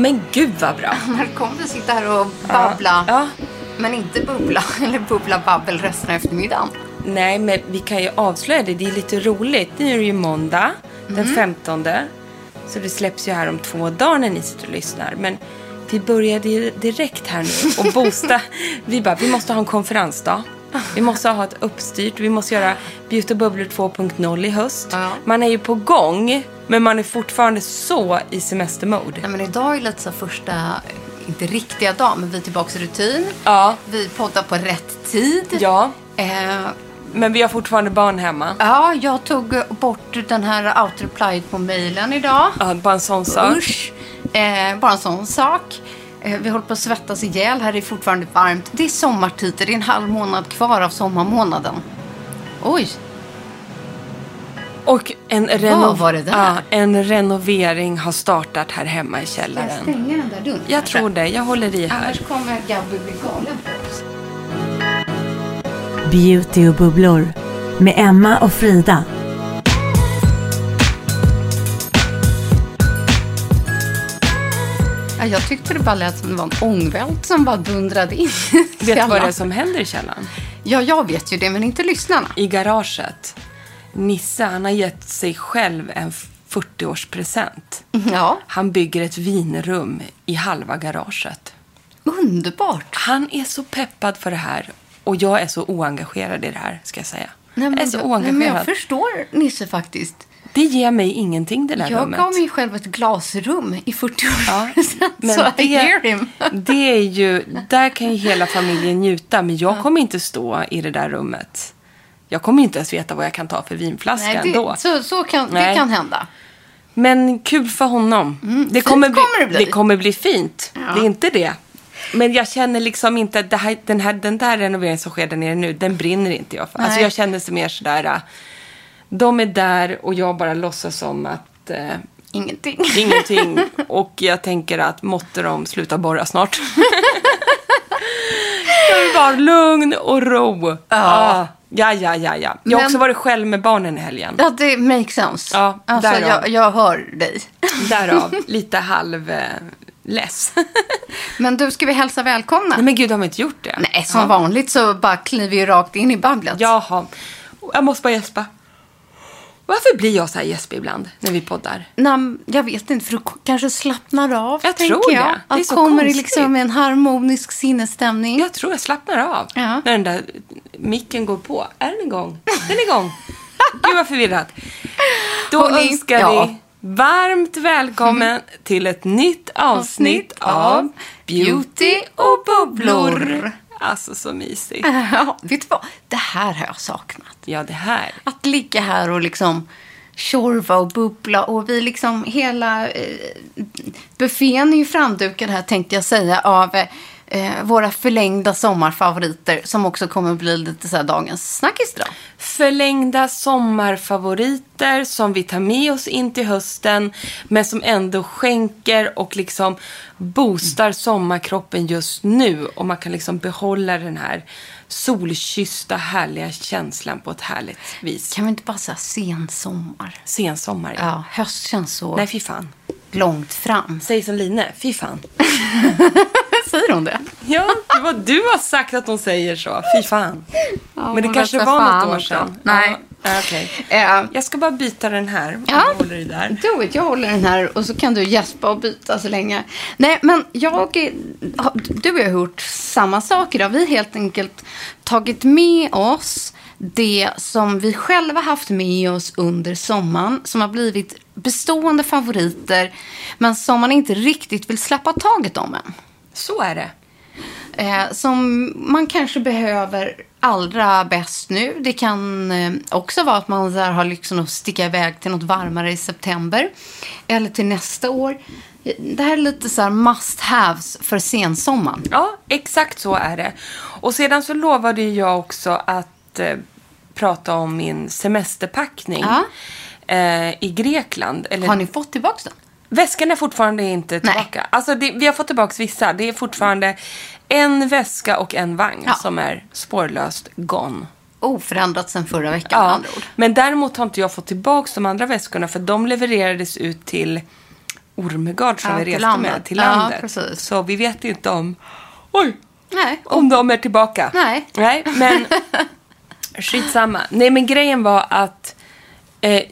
Men gud vad bra. När kom du sitta här och babbla, Ja. men inte bubbla, eller bubbla babbel resten av eftermiddagen? Nej, men vi kan ju avslöja det. Det är lite roligt. Nu är det ju måndag, den 15. Så det släpps ju här om två dagar när ni sitter och lyssnar. Men vi började ju direkt här nu och boosta. vi bara, vi måste ha en konferensdag. Vi måste ha ett uppstyrt. Vi måste göra Beauty bubblor 2.0 i höst. Ja. Man är ju på gång, men man är fortfarande så i semestermode. Nej, men idag är lite så första, inte riktiga dag, men vi är tillbaka i rutin. Ja, Vi poddar på rätt tid. ja. Eh, Men vi har fortfarande barn hemma. ja, jag tog bort den här auto-reply på mejlen idag. Ja, bara en sån sak. Usch. Eh, bara en sån sak. Eh, vi håller på att svettas ihjäl. Här är fortfarande varmt. Det är sommartider. Det är en halv månad kvar av sommarmånaden. Oj. Och en, reno- var det där? Ja, en renovering har startat här hemma i Ska jag källaren. stänga den där dörren? Jag tror det. Jag håller i här. Annars kommer Gabby bli galen på oss. Beauty och bubblor med Emma och Frida. Jag tyckte det bara lät som det var en ångvält som bara dundrade in. Vet du vad det är som händer i källaren? Ja, jag vet ju det, men inte lyssnarna. I garaget. Nisse, han har gett sig själv en 40-årspresent. Ja, Han bygger ett vinrum i halva garaget. underbart. Han är så peppad för det här. Och jag är så oengagerad i det här, ska jag säga. Nej, men jag är så jag, nej, men oengagerad. jag förstår Nisse faktiskt. Det ger mig ingenting, det där Jag rummet. gav mig själv ett glasrum i 40 år Ja, sedan, så I hear him. det är ju, där kan ju hela familjen njuta. Men jag kommer inte stå i det där rummet. Jag kommer inte ens veta vad jag kan ta för vinflaska Nej, ändå. det, så, så kan, det Nej. kan hända. Men kul för honom. det, Mm, fint kommer bli, kommer det bli. det kommer bli fint. Ja. Det är inte det. Men jag känner liksom inte att det den, här, den där renoveringen som sker där nere nu, den brinner inte jag för. Alltså Nej. jag känner sig mer sådär, äh, de är där och jag bara låtsas som att eh, Ingenting. ingenting. Och jag tänker att måtte de sluta borra snart. jag vill vara lugn och ro. Ja. Ja, ja, ja, ja. Jag har Men- också varit själv med barnen i helgen. Ja, det makes sense. Ja, alltså, därav. jag, jag hör dig. Därav lite halv eh, less. Men du, ska vi hälsa välkomna? Nej men gud, har vi inte gjort det? Nej, som ja. vanligt så bara kliver vi rakt in i babblet. Jaha. Jag måste bara gäspa. Varför blir jag så här gäspig ibland när vi poddar? Nej, jag vet inte, för du kanske slappnar av, Jag tror jag. det. Det är så kommer i konstigt. liksom en harmonisk sinnesstämning. Jag tror jag slappnar av Ja. när den där micken går på. Är den igång? Den är igång. Gud vad förvirrat. Då Hörrni, önskar ja. vi varmt välkommen till ett nytt avsnitt av Beauty och bubblor. Alltså så mysigt. Ja, vet du vad? Det här har jag saknat. Ja, det här. Att ligga här och liksom tjorva och bubbla och vi liksom hela eh, buffén är ju framdukad här tänkte jag säga av eh, eh, våra förlängda sommarfavoriter som också kommer bli lite så dagens snackis idag. Förlängda sommarfavoriter som vi tar med oss in till hösten men som ändå skänker och liksom boostar sommarkroppen just nu. Och man kan liksom behålla den här solkyssta härliga känslan på ett härligt vis. Kan vi inte bara säga sensommar? Sensommar, ja. Ja, höst känns så Nej, fy fan. långt fram. Säg som Line, fy fan. Säger hon det? Ja, det var du har sagt att hon säger så. Fy fan. Men det kanske var fan något år sedan. Nej. Ja, okej. Eh, Jag ska bara byta den här. Ja. du håller i där. Do it, jag håller den här och så kan du gäspa och byta så länge. Nej, men jag, du och jag har gjort samma sak idag. Vi har helt enkelt tagit med oss det som vi själva haft med oss under sommaren som har blivit bestående favoriter men som man inte riktigt vill släppa taget om än. Så är det. Eh, som man kanske behöver allra bäst nu. Det kan eh, också vara att man där har lyxen att sticka iväg till något varmare i september. Eller till nästa år. Det här är lite så här must haves för sensommaren. Ja, exakt så är det. Och sedan så lovade jag också att eh, prata om min semesterpackning Ja. eh, i Grekland. Eller, Har ni fått tillbaka den? Väskan är fortfarande inte tillbaka. Alltså det, vi har fått tillbaka vissa. Det är fortfarande en väska och en vagn Ja. som är spårlöst gone. Oförändrat sedan förra veckan Ja, andra ord. men däremot har inte jag fått tillbaka de andra väskorna för de levererades ut till Ormegard som Ja, vi reste landet. med till Ja, landet. precis. Så vi vet inte om... Oj! Nej. Om de är tillbaka. Nej. Nej, men skitsamma. Nej, men grejen var att... Eh,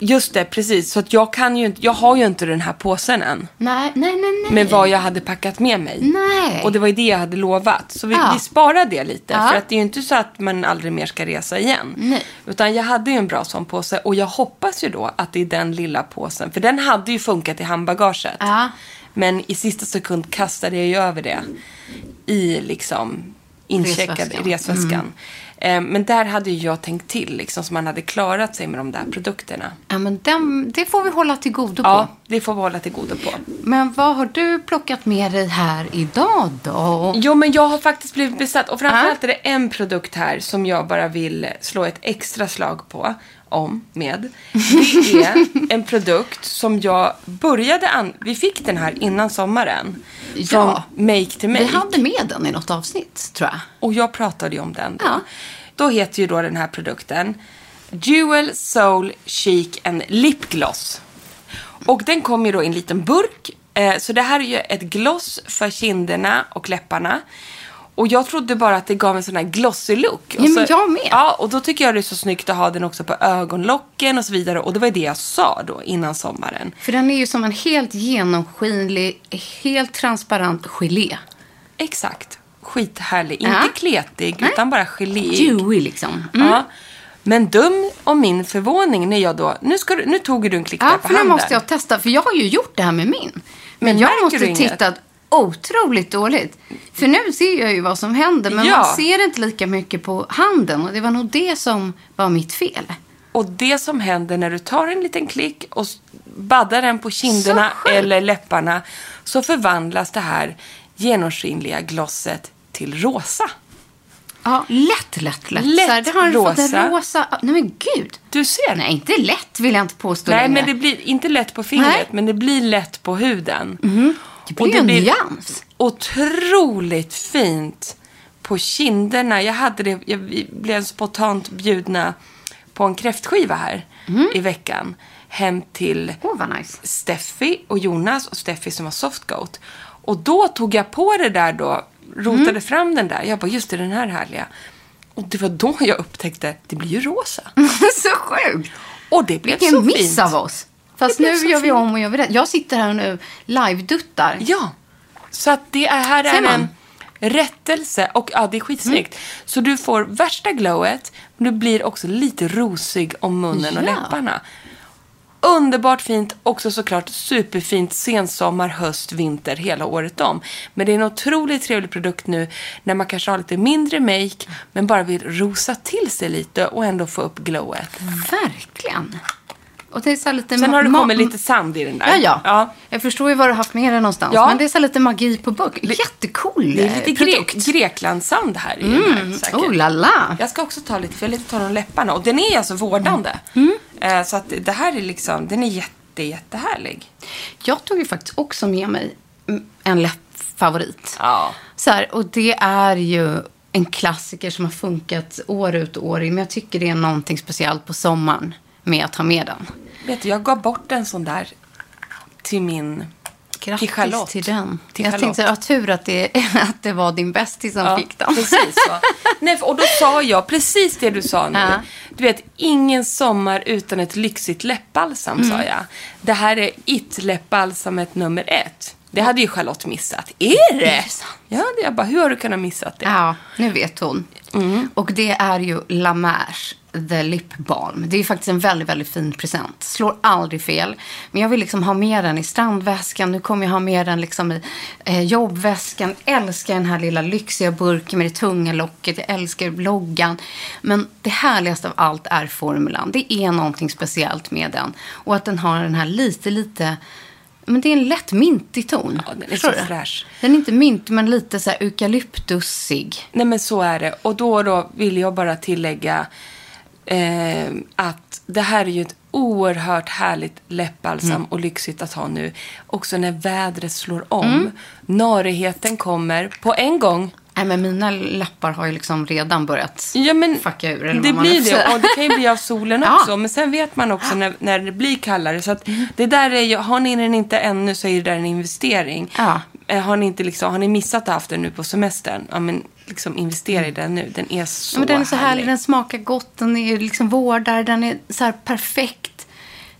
just det, precis. Så att jag kan ju inte... Jag har ju inte den här påsen än. Nej, nej, nej, nej. Med vad jag hade packat med mig. Nej. Och det var ju det jag hade lovat. Så vi, Ja. vi sparar det lite. Ja. För att det är ju inte så att man aldrig mer ska resa igen. Nej. Utan jag hade ju en bra sån påse. Och jag hoppas ju då att det är den lilla påsen. För den hade ju funkat i handbagaget. Ja. Men i sista sekund kastade jag ju över det. I liksom incheckad Resväskan. Mm. Resväskan. Eh, Men där hade jag tänkt till. Liksom, så man hade klarat sig med de där produkterna. Ja, men den, det får vi hålla till godo på. Ja, det får vi hålla till godo på. Men vad har du plockat med dig här idag då? Jo, men jag har faktiskt blivit besatt. Och framförallt är det en produkt här som jag bara vill slå ett extra slag på. Om, med. Det är en produkt som jag började an... Vi fick den här innan sommaren. Ja. Make to Make. Vi hade med den i något avsnitt, tror jag. Och jag pratade ju om den då. Ja. Då heter ju då den här produkten Jewel Soul Chic and Lip Gloss. Och den kom ju då i en liten burk. Eh, så det här är ju ett gloss för kinderna och läpparna. Och jag trodde bara att det gav en sån här glossy look. Ja, Och men så, jag med. Ja, och då tycker jag det är så snyggt att ha den också på ögonlocken och så vidare. Och det var det jag sa då innan sommaren. För den är ju som en helt genomskinlig, helt transparent gelé. Exakt. Skithärlig. Ja. Inte kletig, Nej. utan bara geléig. Dewy liksom. Mm. Ja. Men dum om min förvåning när jag då... Nu, ska nu tog du en klick där Ja, på för nu handen. måste jag testa. För jag har ju gjort det här med min. Men, Men jag måste du inget? Otroligt dåligt. För nu ser jag ju vad som händer. Men Ja. man ser inte lika mycket på handen. Och det var nog det som var mitt fel. Och det som händer när du tar en liten klick och baddar den på kinderna eller läpparna så förvandlas det här genomskinliga glosset till rosa. Ja, lätt, lätt, lätt. Lätt här, det har fått rosa. en rosa... Nej men gud. Du ser. Nej, inte lätt vill jag inte påstå Nej, längre. men det blir inte lätt på fingret, Nej. men det blir lätt på huden. Det blir ju en nyans. otroligt fint på kinderna. Jag hade det, jag blev spontant bjudna på en kräftskiva här i veckan. Hem till vad nice. Steffi och Jonas och Steffi som var softgoat. Och då tog jag på det där då, rotade Mm. fram den där. Jag bara, just det, den här härliga. Och det var då jag upptäckte, det blir ju rosa. så sjukt. Och det blev Vilken så miss fint. av oss. Fast nu gör vi om och gör vi rätt. Jag sitter här nu live-duttar. Ja, så att det är, här är en rättelse och ja, det är skitsnyggt. Mm. Så du får värsta glowet, men du blir också lite rosig om munnen och Ja. läpparna. Underbart fint, också såklart superfint sensommar, höst, vinter, hela året om. Men det är en otroligt trevlig produkt nu när man kanske har lite mindre make men bara vill rosa till sig lite och ändå få upp glowet. Verkligen. Och det är så lite Sen har det kommit lite sand i den där. Ja, ja, ja. Jag förstår ju var du har haft med den någonstans. Ja. Men det är så lite magi på burk. Jättecool Det är lite produkt. Greklandssand här i den här säkert. Oh la la. Jag ska också ta lite, för jag lite ta de läpparna. Och den är alltså vårdande. Mm. Eh, så att det här är liksom, den är jätte, jättehärlig. Jag tog ju faktiskt också med mig mm, en läppfavorit. Ja. Så här, och det är ju en klassiker som har funkat år ut och år in. Men jag tycker det är någonting speciellt på sommaren med att ha med den. Vet du, jag gav bort en sån där till min... Grattis Till Charlotte. till den. Till jag Charlotte. tänkte, ja, tur att det, att det var din bästis som Ja, fick den. Precis så. Nej, och då sa jag precis det du sa nu. Ja. Du vet, ingen sommar utan ett lyxigt läppbalsam, Mm. sa jag. Det här är it-läppbalsamet nummer ett. Det hade ju Charlotte missat. Är det? Ja, det jag bara, hur har du kunnat missat det? Ja, nu vet hon. Mm. Och det är ju La Mer, The Lip Balm. Det är faktiskt en väldigt, väldigt fin present. Slår aldrig fel. Men jag vill liksom ha med den i strandväskan. Nu kommer jag ha med den liksom i eh, jobbväskan. Älskar den här lilla lyxiga burken med det tunga locket. Jag älskar loggan. Men det härligaste av allt är formulan. Det är någonting speciellt med den. Och att den har den här lite, lite... Men det är en lätt mintig ton. Ja, den är så fräsch. Den är inte mint, men lite så här eukalyptusig. Nej men så är det. Och då, då vill jag bara tillägga eh, att det här är ju ett oerhört härligt läppbalsam Mm. och lyxigt att ha nu. Också när vädret slår om. Mm. Narigheten kommer på en gång. Nej, men mina läppar har ju liksom redan börjat Ja, men fucka ur. Eller det vad blir det. Och det kan ju bli av solen Ja. också. Men sen vet man också när, när det blir kallare. Så att det där är ju, har ni den inte ännu så är det där en investering. Ja. Eh, Har ni, inte liksom, har ni missat att ha haft den nu på semestern, ja men liksom investera i den nu. Den är så, Ja, men den är så härlig. härlig. Den smakar gott. Den är liksom vårdar. Den är så här perfekt.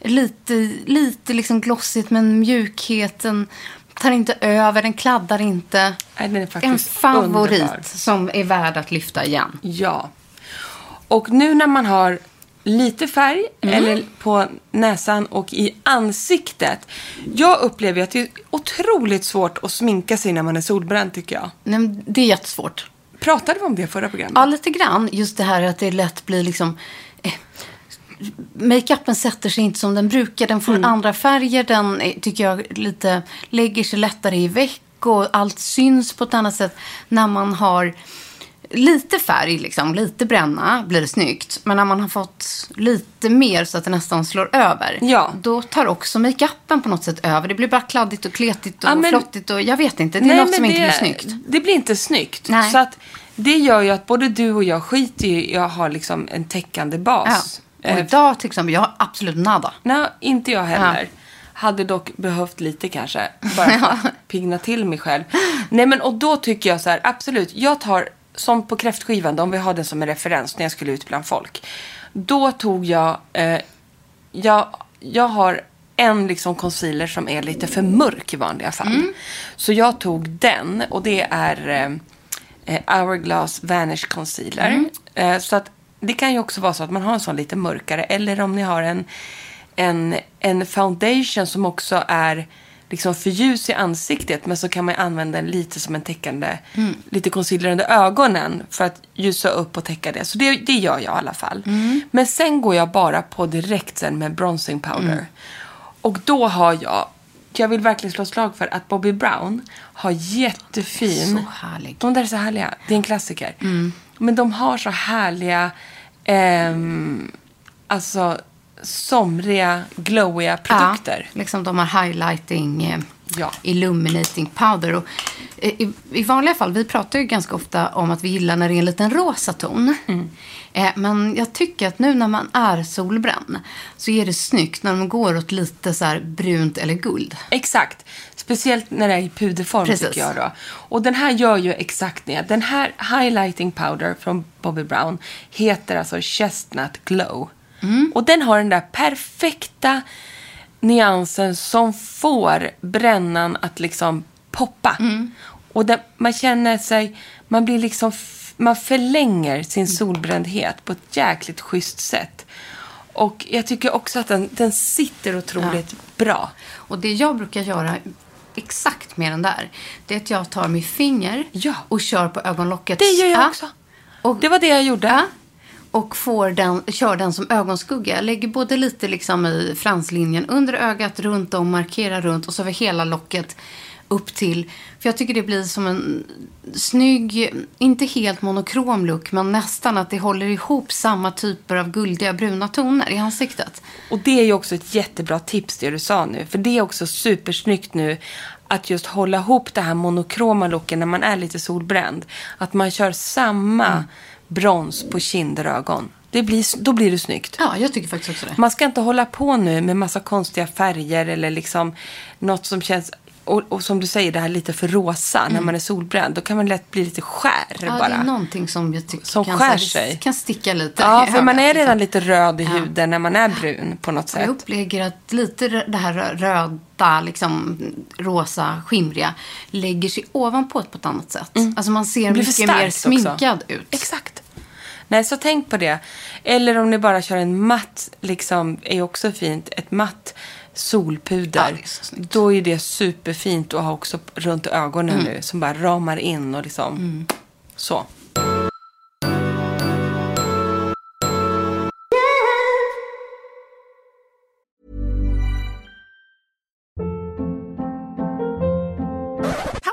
Lite, lite liksom glossigt, men mjukheten tar inte över. Den kladdar inte. Nej, den är En faktiskt favorit underbar. som är värd att lyfta igen. Ja. Och nu när man har lite färg, Mm. eller på näsan och i ansiktet. Jag upplever att det är otroligt svårt att sminka sig när man är solbränd tycker jag. Nej, men det är jättesvårt. Pratade vi om det i förra programmet? Ja, lite grann. Just det här att det lätt blir liksom... Makeupen sätter sig inte som den brukar. Den får andra färger. Den tycker jag lite lägger sig lättare i väck. Och allt syns på ett annat sätt. När man har lite färg, liksom, lite bränna, blir det snyggt. Men när man har fått lite mer så att det nästan slår över. Ja. Då tar också makeupen på något sätt över. Det blir bara kladdigt och kletigt och Ja, men- flottigt. Och jag vet inte. Det är något som inte blir snyggt. Det blir inte snyggt. Nej. Så att det gör ju att både du och jag skiter i att ha liksom en täckande Ja. Och Eh, idag till exempel, jag har absolut nada. Nej, inte jag heller. Ja. Hade dock behövt lite kanske. Bara för att pigna till mig själv. Nej men och då tycker jag så här, absolut. Jag tar, som på kräftskivan, då, om vi har den som en referens när jag skulle ut bland folk. Då tog jag, eh, jag, jag har en liksom concealer som är lite för mörk i vanliga fall. Så jag tog den och det är eh, eh, Hourglass Vanish Concealer. Eh, så att det kan ju också vara så att man har en sån lite mörkare. Eller om ni har en, en, en foundation som också är liksom för ljus i ansiktet. Men så kan man använda den lite som en täckande, lite concealer under ögonen. För att ljusa upp och täcka det. Så det, det gör jag i alla fall. Men sen går jag bara på direkt sen med bronzing powder. Och då har jag, jag vill verkligen slå slag för att Bobby Brown har jättefin. Så härlig. De där är så härliga. Det är en klassiker. Men de har så härliga, ehm, alltså somriga, glowiga produkter. Ja, liksom de har highlighting, eh, Ja. illuminating powder. Och, eh, i, I vanliga fall, vi pratar ju ganska ofta om att vi gillar när det är en liten rosa ton. Mm. Eh, men jag tycker att nu när man är solbränd så är det snyggt när de går åt lite så brunt eller guld. Exakt. Speciellt när det är i puderform Precis. tycker jag då. Och den här gör ju exakt det. Den här highlighting powder från Bobby Brown heter alltså Chestnut Glow. Och den har den där perfekta nyansen som får brännan att liksom poppa. Och där man känner sig, man blir liksom, man förlänger sin solbrändhet på ett jäkligt schysst sätt. Och jag tycker också att den, den sitter otroligt bra. Och det jag brukar göra exakt med den där, det är att jag tar mitt finger Ja. och kör på ögonlocket. Det gör jag Ja. också. Och Det var det jag gjorde. Ja. och får den, kör den som ögonskugga. Jag lägger både lite liksom i franslinjen under ögat, runt om, markerar runt och så över hela locket upp till. För jag tycker det blir som en snygg, inte helt monokrom look, men nästan att det håller ihop samma typer av guldiga bruna toner i ansiktet. Och det är ju också ett jättebra tips det du sa nu. För det är också supersnyggt nu att just hålla ihop det här monokroma looken när man är lite solbränd. Att man kör samma mm. brons på kinder och ögon. Det blir, då blir det snyggt. Ja, jag tycker faktiskt också det. Man ska inte hålla på nu med massa konstiga färger eller liksom något som känns och, och, som du säger, det här lite för rosa mm. när man är solbränd. Då kan man lätt bli lite skär ja, bara. det är någonting som jag tycker som kan, skär sig. kan sticka lite. Ja, för man är redan lite röd i huden ja. när man är brun på något sätt. Jag upplever att lite det här röda, liksom rosa, skimriga lägger sig ovanpå på ett annat sätt. Mm. Alltså man ser mycket mer sminkad också. ut. Exakt. Nej, så tänk på det. Eller om ni bara kör en matt, liksom, är också fint. Ett matt solpuder. Ja, är då är det superfint att ha också runt ögonen mm. nu. Som bara ramar in och liksom mm. så.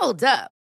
Hold up.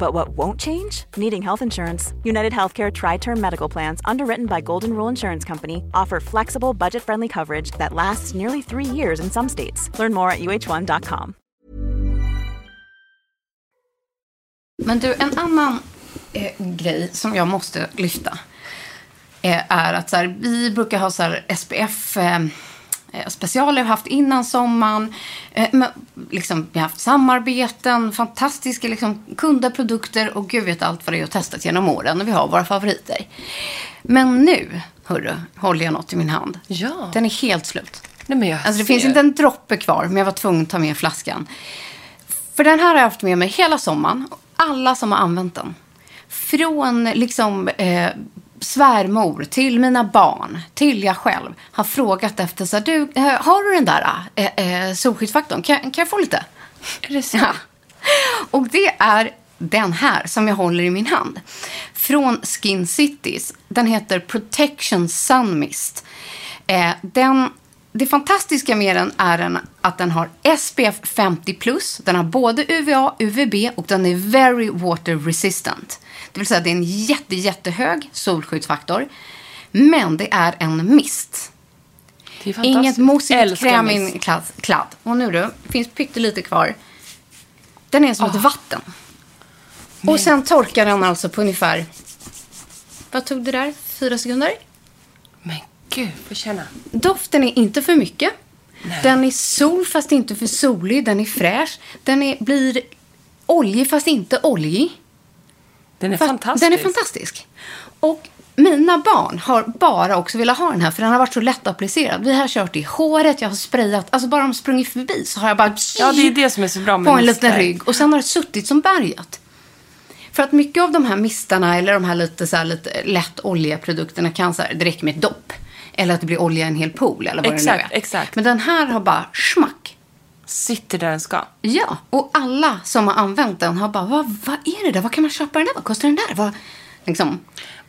But what won't change? Needing health insurance. United Healthcare Tri-Term Medical Plans, underwritten by Golden Rule Insurance Company, offer flexible, budget-friendly coverage that lasts nearly three years in some states. Learn more at uh1.com. Men du, en annan eh, grej som jag måste lyfta eh, är att så här, vi brukar ha så här SPF... Eh, specialer vi haft innan sommaren. Eh, liksom, vi har haft samarbeten, fantastiska liksom, kundaprodukter och gud vet allt vad det är att testat genom åren. Och vi har våra favoriter. Men nu, hörru, håller jag något i min hand. Ja. Den är helt slut. Nej, men jag alltså, det finns inte en droppe kvar, men jag var tvungen att ta med flaskan. För den här har jag haft med mig hela sommaren. Alla som har använt den. Från liksom eh, svärmor till mina barn, till jag själv, har frågat efter så här, du, eh, har du den där äh, äh, solskyddsfaktorn? Kan, kan jag få lite? Är det så? Ja. Och det är den här som jag håller i min hand. Från Skin Cities. Den heter Protection Sun Mist. Eh, den, det fantastiska med den är den att den har SPF 50+. Den har både UVA, UVB och den är very water resistant. Det vill säga det är en jätte, jättehög solskyddsfaktor. Men det är en mist. Det är Inget mossigt krämig kladd. Och nu då, finns pyttelite kvar. Den är som oh. ett vatten. Men. Och sen torkar den alltså på ungefär, vad tog det där? Fyra sekunder? Men gud, få känna. Doften är inte för mycket. Nej. Den är sol fast inte för solig. Den är fräsch. Den är, blir oljig fast inte oljig. Den är för fantastisk. Den är fantastisk. Och mina barn har bara också velat ha den här för den har varit så lätt applicerad. Vi har kört i håret, jag har sprayat, alltså bara de sprungit förbi så har jag bara Ja, det är det som är så bra med På en liten rygg och sen har det suttit som berget. För att mycket av de här mistarna eller de här lite, så här, lite lätt oljeprodukterna kan så här, det räcker med ett dopp. Eller att det blir olja i en hel pool eller vad exakt, det nu är. Exakt. Men den här har bara smack sitter där den ska. Ja, och alla som har använt den har bara, vad, vad är det där? Vad kan man köpa den där? Vad kostar den där? Vad, liksom.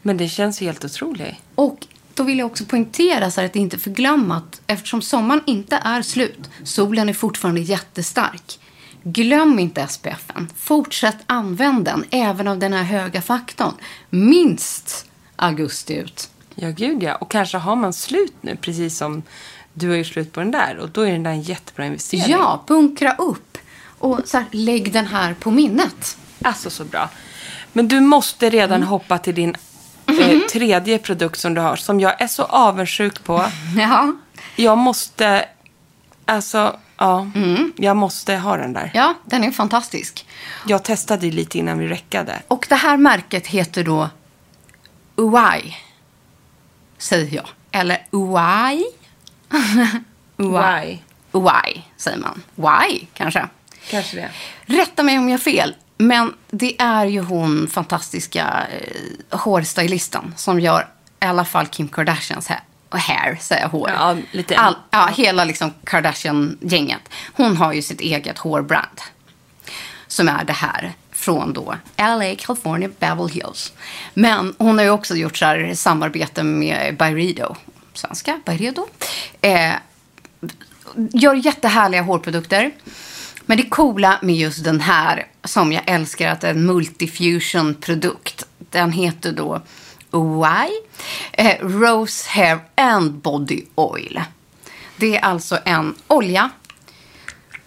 Men det känns ju helt otroligt. Och då vill jag också poängtera så att det inte förglömmat, eftersom sommaren inte är slut, solen är fortfarande jättestark. Glöm inte SPFen. Fortsätt använda den, även av den här höga faktorn. Minst augusti ut. Ja, gud ja. Och kanske har man slut nu, precis som du har gjort slut på den där. Och då är den där en jättebra investering. Ja, bunkra upp. Och så här, lägg den här på minnet. Alltså så bra. Men du måste redan hoppa till din eh, tredje produkt som du har. Som jag är så avundsjuk på. Ja. Jag måste, alltså, ja. Jag måste ha den där. ja, den är fantastisk. Jag testade ju lite innan vi räckade. Och det här märket heter då Uai. Säger jag. Eller Uai. Why? Uai säger man. Why kanske. Kanske det. Rätta mig om jag har fel. Men det är ju hon fantastiska eh, hårstylisten som gör i alla fall Kim Kardashians hair. Hair, säger jag hår. Ja, lite- All, ja, hela liksom Kardashian-gänget. Hon har ju sitt eget hårbrand. Som är det här från då LA, California, Beverly Hills. Men hon har ju också gjort så här samarbete med Byredo. Svenska, Byredo. Eh, gör jättehärliga hårprodukter. Men det coola med just den här, som jag älskar, att det är en multifusion-produkt. Den heter då OI, eh, Rose Hair and Body Oil. Det är alltså en olja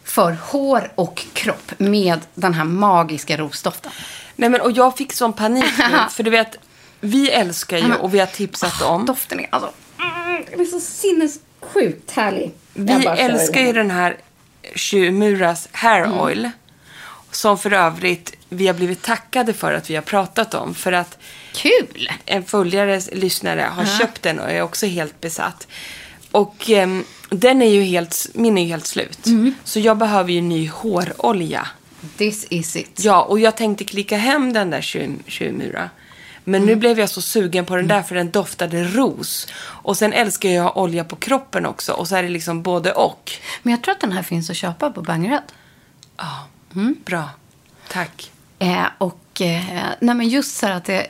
för hår och kropp med den här magiska rosdoften. Nej, men och jag fick sån panik nu. För du vet, vi älskar ju och vi har tipsat om. Doften är alltså... Mm, den är så sinnessjukt härlig. Vi älskar ju den här Shumuras hair Mm. oil. Som för övrigt vi har blivit tackade för att vi har pratat om. För att Kul! en följare, lyssnare, har köpt den och är också helt besatt. Och ehm, den är ju helt, min är ju helt slut. Mm. Så jag behöver ju ny hårolja. This is it. Ja, och jag tänkte klicka hem den där Shum- Shumura. Men Mm. nu blev jag så sugen på den där för den doftade ros. Och sen älskar jag att ha olja på kroppen också. Och så är det liksom både och. Men jag tror att den här finns att köpa på Bangered. Ja, Mm. bra. Tack. Eh, och eh, nej men just så här att det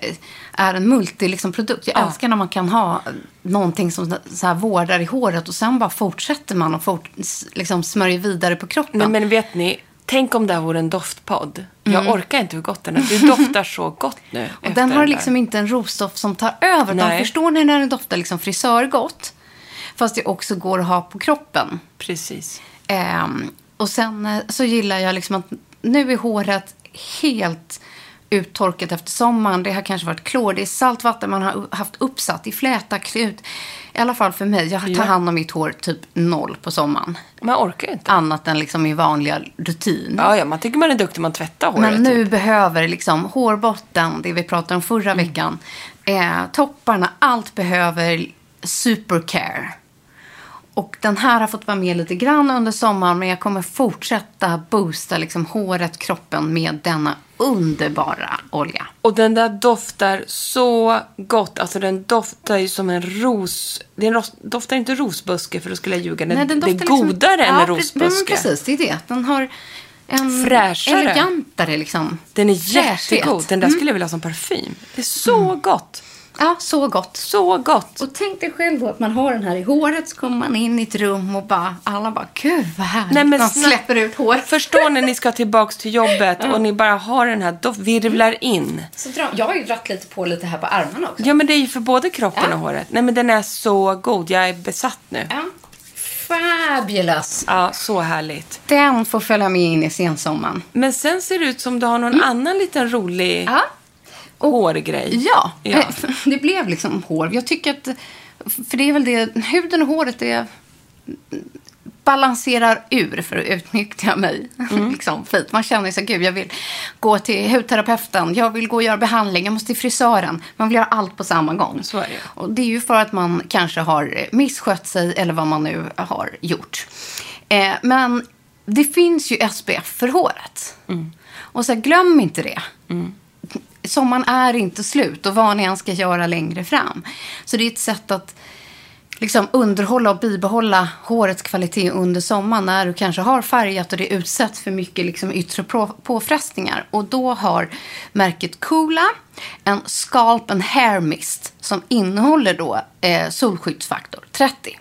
är en multi liksom, produkt. Jag Ja. älskar när man kan ha någonting som så här, vårdar i håret och sen bara fortsätter man och fort, liksom, smörjer vidare på kroppen. Nej, men vet ni, tänk om det här vore en doftpodd. Jag orkar inte hur gott den är. Det doftar så gott nu. Mm. och den har där. liksom inte en rosdoft som tar över. Nej. förstår ni när den doftar liksom frisörgott? Fast det också går att ha på kroppen. Precis. Ehm, och sen eh, så gillar jag liksom att nu är håret helt uttorkat efter sommaren. Det har kanske varit klor. Det är saltvatten man har haft uppsatt i fläta, krut. I alla fall för mig. Jag tar Ja. hand om mitt hår typ noll på sommaren. Man orkar inte. Annat än liksom i vanliga rutin. Ja, ja, man tycker man är duktig man tvättar håret. Men nu typ. behöver liksom hårbotten, det vi pratade om förra Mm. veckan, eh, topparna, allt behöver supercare. Och den här har fått vara med lite grann under sommaren, men jag kommer fortsätta boosta liksom håret, kroppen med denna underbara olja. Och den där doftar så gott. Alltså den doftar ju som en ros. Den doftar inte rosbuske för då skulle jag ljuga. Den, Nej, den det är doftar liksom- godare än ja, en rosbuske. men Precis, det är det. Den har en Fräschare. elegantare liksom. Den är jättegod. Den där skulle jag vilja ha som parfym. Det är så gott. Ja, så gott. Så gott. Och tänk dig själv då att man har den här i håret så kommer man in i ett rum och bara, alla bara, gud vad härligt. Nej, men snälla- släpper ut hår. Förstår när ni ska tillbaks till jobbet och ni bara har den här doft, virvlar in. Så dra, jag har ju dratt lite på lite här på armarna också. Ja, men det är ju för både kroppen Ja. och håret. Nej, men den är så god. Jag är besatt nu. Ja. Fabulous. Ja, så härligt. Den får följa med in i sensommaren. Men sen ser det ut som du har någon annan liten rolig Mm. Hårgrej. Ja, Ja. det blev liksom hår. Jag tycker att, för det är väl det, huden och håret det balanserar ur för att utnyttja mig. Mm. liksom, fint. Man känner sig, gud jag vill gå till hudterapeuten, jag vill gå och göra behandling, jag måste till frisören. Man vill göra allt på samma gång. Så är det. Och det är ju för att man kanske har misskött sig eller vad man nu har gjort. Eh, men det finns ju SPF för håret. Mm. Och så här, glöm inte det. Sommaren är inte slut och vad ni än ska göra längre fram. Så det är ett sätt att liksom underhålla och bibehålla hårets kvalitet under sommaren när du kanske har färgat och det utsätts för mycket liksom yttre påfrestningar. Och då har märket Coola en Scalp and Hair Mist som innehåller då eh, solskyddsfaktor 30.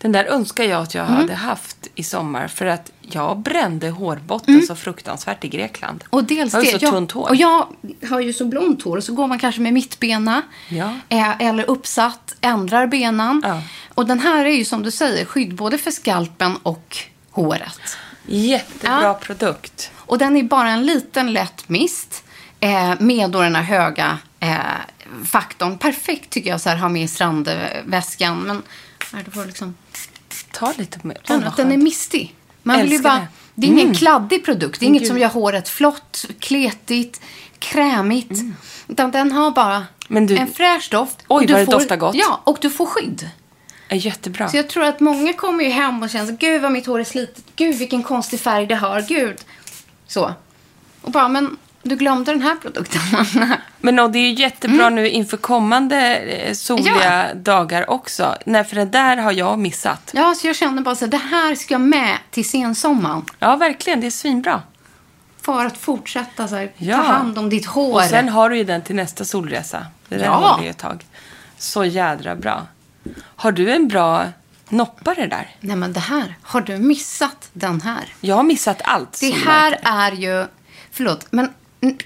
Den där önskar jag att jag Mm. hade haft i sommar. För att jag brände hårbotten så fruktansvärt i Grekland. Mm. Och dels jag har ju det. så jag, tunt hår. Och jag har ju så blont hår. Och så går man kanske med mittbena. Ja. eh, Eller uppsatt. Ändrar benan. Ja. Och den här är ju som du säger skydd både för skalpen och håret. Jättebra Ja. produkt. Och den är bara en liten lätt mist. Eh, med då den här höga eh, faktorn. Perfekt tycker jag så här ha med i strandväskan. Men här, det får liksom... Ta lite mer. Vad att den är mistig. Man vill ju bara, det. det. är ingen Mm. kladdig produkt. Det är inget gud. som gör håret flott, kletigt, krämigt. Utan den har bara Mm. Du- en fräsch doft. Oj, vad det får, doftar gott. Ja, och du får skydd. är jättebra. Så jag tror att många kommer ju hem och känner gud vad mitt hår är slitet. Gud vilken konstig färg det har. Gud. Så. Och bara, men du glömde den här produkten. Men och det är ju jättebra nu inför kommande eh, soliga Ja. dagar också. Nej, för det där har jag missat. ja, så jag kände bara så det här ska med till sensommaren. Ja, verkligen. Det är svinbra. För att fortsätta så här, Ja. ta hand om ditt hår. Och sen har du ju den till nästa solresa. Det där Ja. håller ju ett tag. Så jädra bra. Har du en bra noppare där? Nej men det här, har du missat den här? Jag har missat allt. Det här är ju, förlåt, men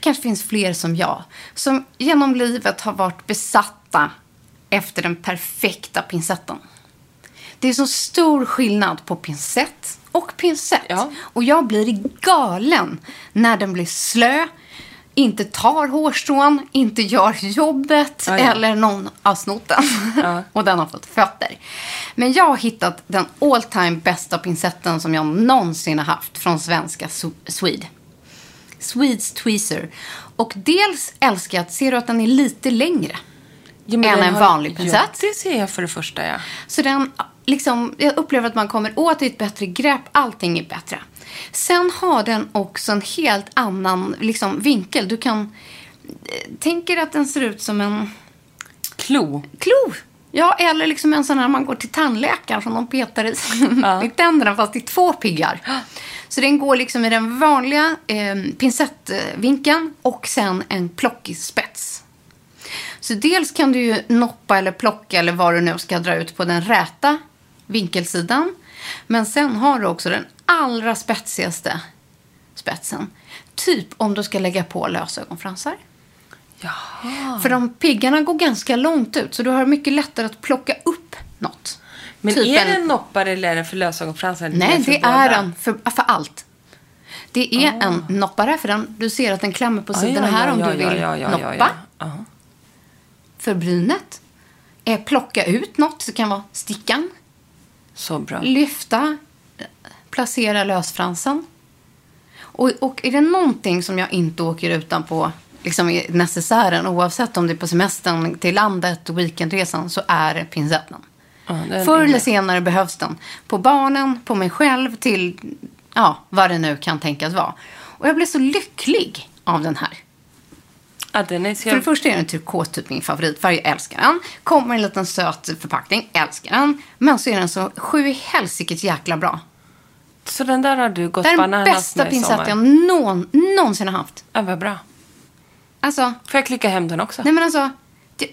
kanske finns fler som jag. Som genom livet har varit besatta efter den perfekta pincetten. Det är så stor skillnad på pincett och pincett. Ja. Och jag blir galen när den blir slö, inte tar hårstrån, inte gör jobbet Ja, ja. eller någon har snott den. Och den har fått fötter. Men jag har hittat den all time bästa pincetten som jag någonsin har haft från svenska Swede. Swedes Tweezer. Och dels älskar jag att, ser du att den är lite längre? Ja, än en har- vanlig Ja, pincett. det ser jag för det första, ja. Så den, liksom, jag upplever att man kommer åt ett bättre grepp. Allting är bättre. Sen har den också en helt annan liksom, vinkel. Du kan... eh, Tänker att den ser ut som en Klo. klo. Ja, eller liksom en sån här man går till tandläkaren som de petar i, i tänderna fast i två piggar. Så den går liksom i den vanliga eh, pincettvinkeln och sen en plockig spets. Så dels kan du ju noppa eller plocka eller vad du nu ska dra ut på den räta vinkelsidan. Men sen har du också den allra spetsigaste spetsen. Typ om du ska lägga på lösögonfransar. Jaha. För de piggarna går ganska långt ut så du har mycket lättare att plocka upp något. Men Typ är en- det en noppare eller är det för lösögonfransar? Nej, det är en för, för allt. Det är en noppare för den. Du ser att den klämmer på Ah, sidorna ja, här ja, om ja, du vill noppa. Ja. För brynet. Eh, plocka ut något. Det kan vara stickan. Så bra. Lyfta. Placera lösfransen. Och, och är det någonting som jag inte åker utan på liksom i necessären, oavsett om det är på semestern till landet och weekendresan, så är det pincetten. Ja, den Förr är eller med. senare behövs den. På barnen, på mig själv, till ja, vad det nu kan tänkas vara. Och jag blev så lycklig av den här. Ja, den är så... För det första är den turkos typ min favoritfärg, jag älskar den. Kommer en liten söt förpackning, älskar den. Men så är den så sju i helsikes jäkla bra. Så den där har du gått Det är den bananas bästa med i pincetten sommar? jag någon, någonsin har haft. Ja, vad bra. Alltså, Får jag klicka hem den också? nej men alltså.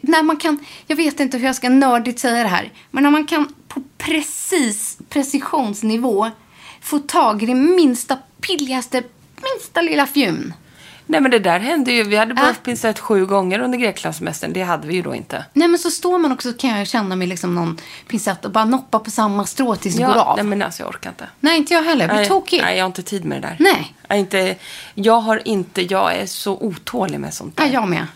När man kan, jag vet inte hur jag ska nördigt säga det här. Men när man kan på precis precisionsnivå få tag i det minsta, pilligaste, minsta lilla fjun. Nej, men det där hände ju. Vi hade behövt Ja. pincett sju gånger under Greklandssemestern. Det hade vi ju då inte. Nej men så står man också kan jag känna mig liksom någon pincett och bara noppa på samma strå tills det går av. nej, men alltså jag orkar inte. Nej, inte jag heller. Jag blir Nej, tokig. nej, jag har inte tid med det där. Nej. Jag, inte, jag har inte, jag är så otålig med sånt där. Ja, jag med.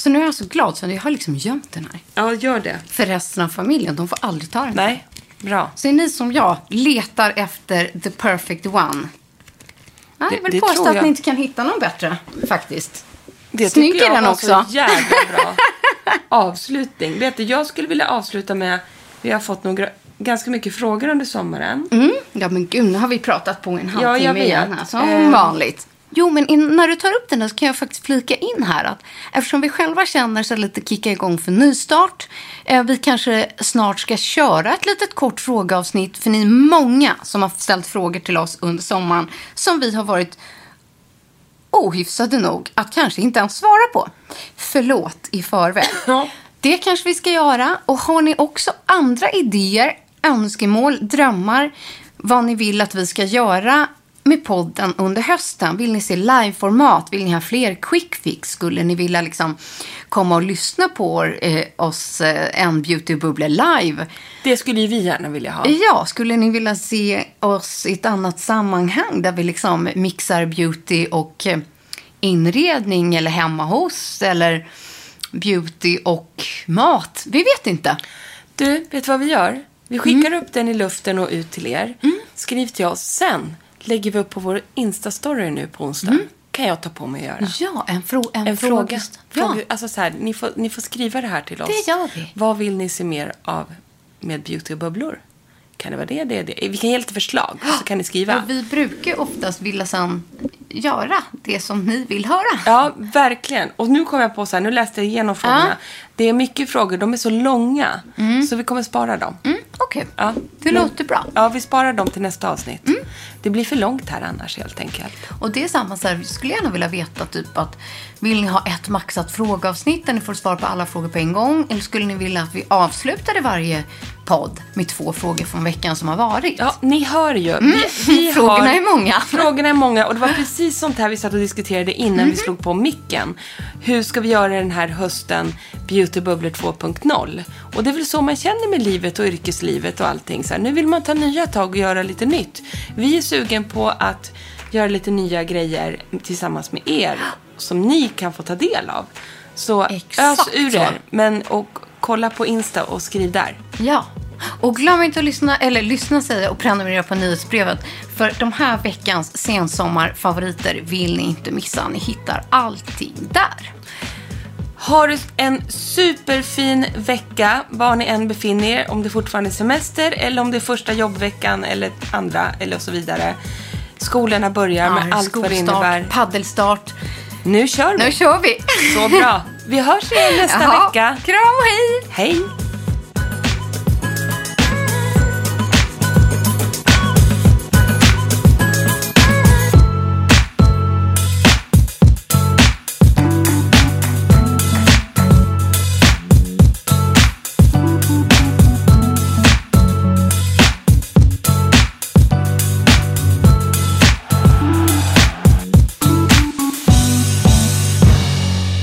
Så nu är jag så glad så jag har liksom gömt den här. Ja, gör det. För resten av familjen, de får aldrig ta den. Nej, bra. Så är ni som jag letar efter the perfect one. Ja, Det- jag vill det påstå att jag. ni inte kan hitta någon bättre, faktiskt. Det Snygg är den också. så jävla bra avslutning. Vet du, jag skulle vilja avsluta med, vi har fått några, ganska mycket frågor under sommaren. Mm. Ja, men gud, nu har vi pratat på en Ja, halvtimme vet. igen. Här, som Eh. vanligt. Jo, men in, när du tar upp den här så kan jag faktiskt flika in här att eftersom vi själva känner så lite kicka igång för nystart. Eh, vi kanske snart ska köra ett litet kort frågeavsnitt för ni är många som har ställt frågor till oss under sommaren som vi har varit ohyfsade nog att kanske inte ens svara på. Förlåt i förväg. Det kanske vi ska göra. Och har ni också andra idéer önskemål, drömmar, vad ni vill att vi ska göra med podden under hösten. Vill ni se liveformat? Vill ni ha fler quick fix? Skulle ni vilja liksom komma och lyssna på eh, oss eh, en beauty bubble live? Det skulle ju vi gärna vilja ha. Ja, skulle ni vilja se oss i ett annat sammanhang där vi liksom mixar beauty och eh, inredning eller hemma hos eller beauty och mat? Vi vet inte. Du, vet du vad vi gör? Vi skickar upp den i luften och ut till er. Skriv till oss. Sen lägger vi upp på vår Insta-story nu på onsdag. Kan jag ta på mig att göra. Ja, en, frå en, En fråga. Ja. fråga. Alltså så här, ni, får, ni får skriva det här till oss. Det gör vi. Vad vill ni se mer av med beauty och bubblor? Kan det vara det? det, det? Vi kan ge lite förslag, så kan ni skriva. Och vi brukar oftast vilja sen göra det som ni vill höra. Ja, verkligen. Och nu kom jag på så här, nu läste jag igenom frågorna. Ja. Det är mycket frågor, de är så långa. Så vi kommer spara dem. Mm, Okej, Ja. det låter bra. Ja, vi sparar dem till nästa avsnitt. Det blir för långt här annars helt enkelt. Och det är samma så här, jag skulle gärna vilja veta typ att vill ni ha ett maxat frågeavsnitt där ni får svar på alla frågor på en gång? Eller skulle ni vilja att vi avslutade varje podd med två frågor från veckan som har varit? Ja, ni hör ju. Vi, vi Frågorna har, är många. Frågorna är många och det var precis sånt här vi satt och diskuterade innan Mhm. vi slog på micken. Hur ska vi göra den här hösten Beauty Bubblor 2.0? Och det är väl så man känner med livet och yrkeslivet och allting. Så här, nu vill man ta nya tag och göra lite nytt. Vi är sugen på att göra lite nya grejer tillsammans med er som ni kan få ta del av. Så Exakt ös ur er, men och kolla på Insta och skriv där. Ja. Och glöm inte att lyssna, eller lyssna säger och prenumerera på nyhetsbrevet. För de här veckans sensommarfavoriter vill ni inte missa. Ni hittar allting där. Ha du en superfin vecka var ni än befinner er. Om det fortfarande är semester eller om det är första jobbveckan eller andra eller så vidare. Skolorna börjar med Ja, allt vad det innebär. paddelstart. Nu kör vi. Nu kör vi! Så bra. Vi hörs igen nästa Jaha, vecka. Kram och hej! Hej.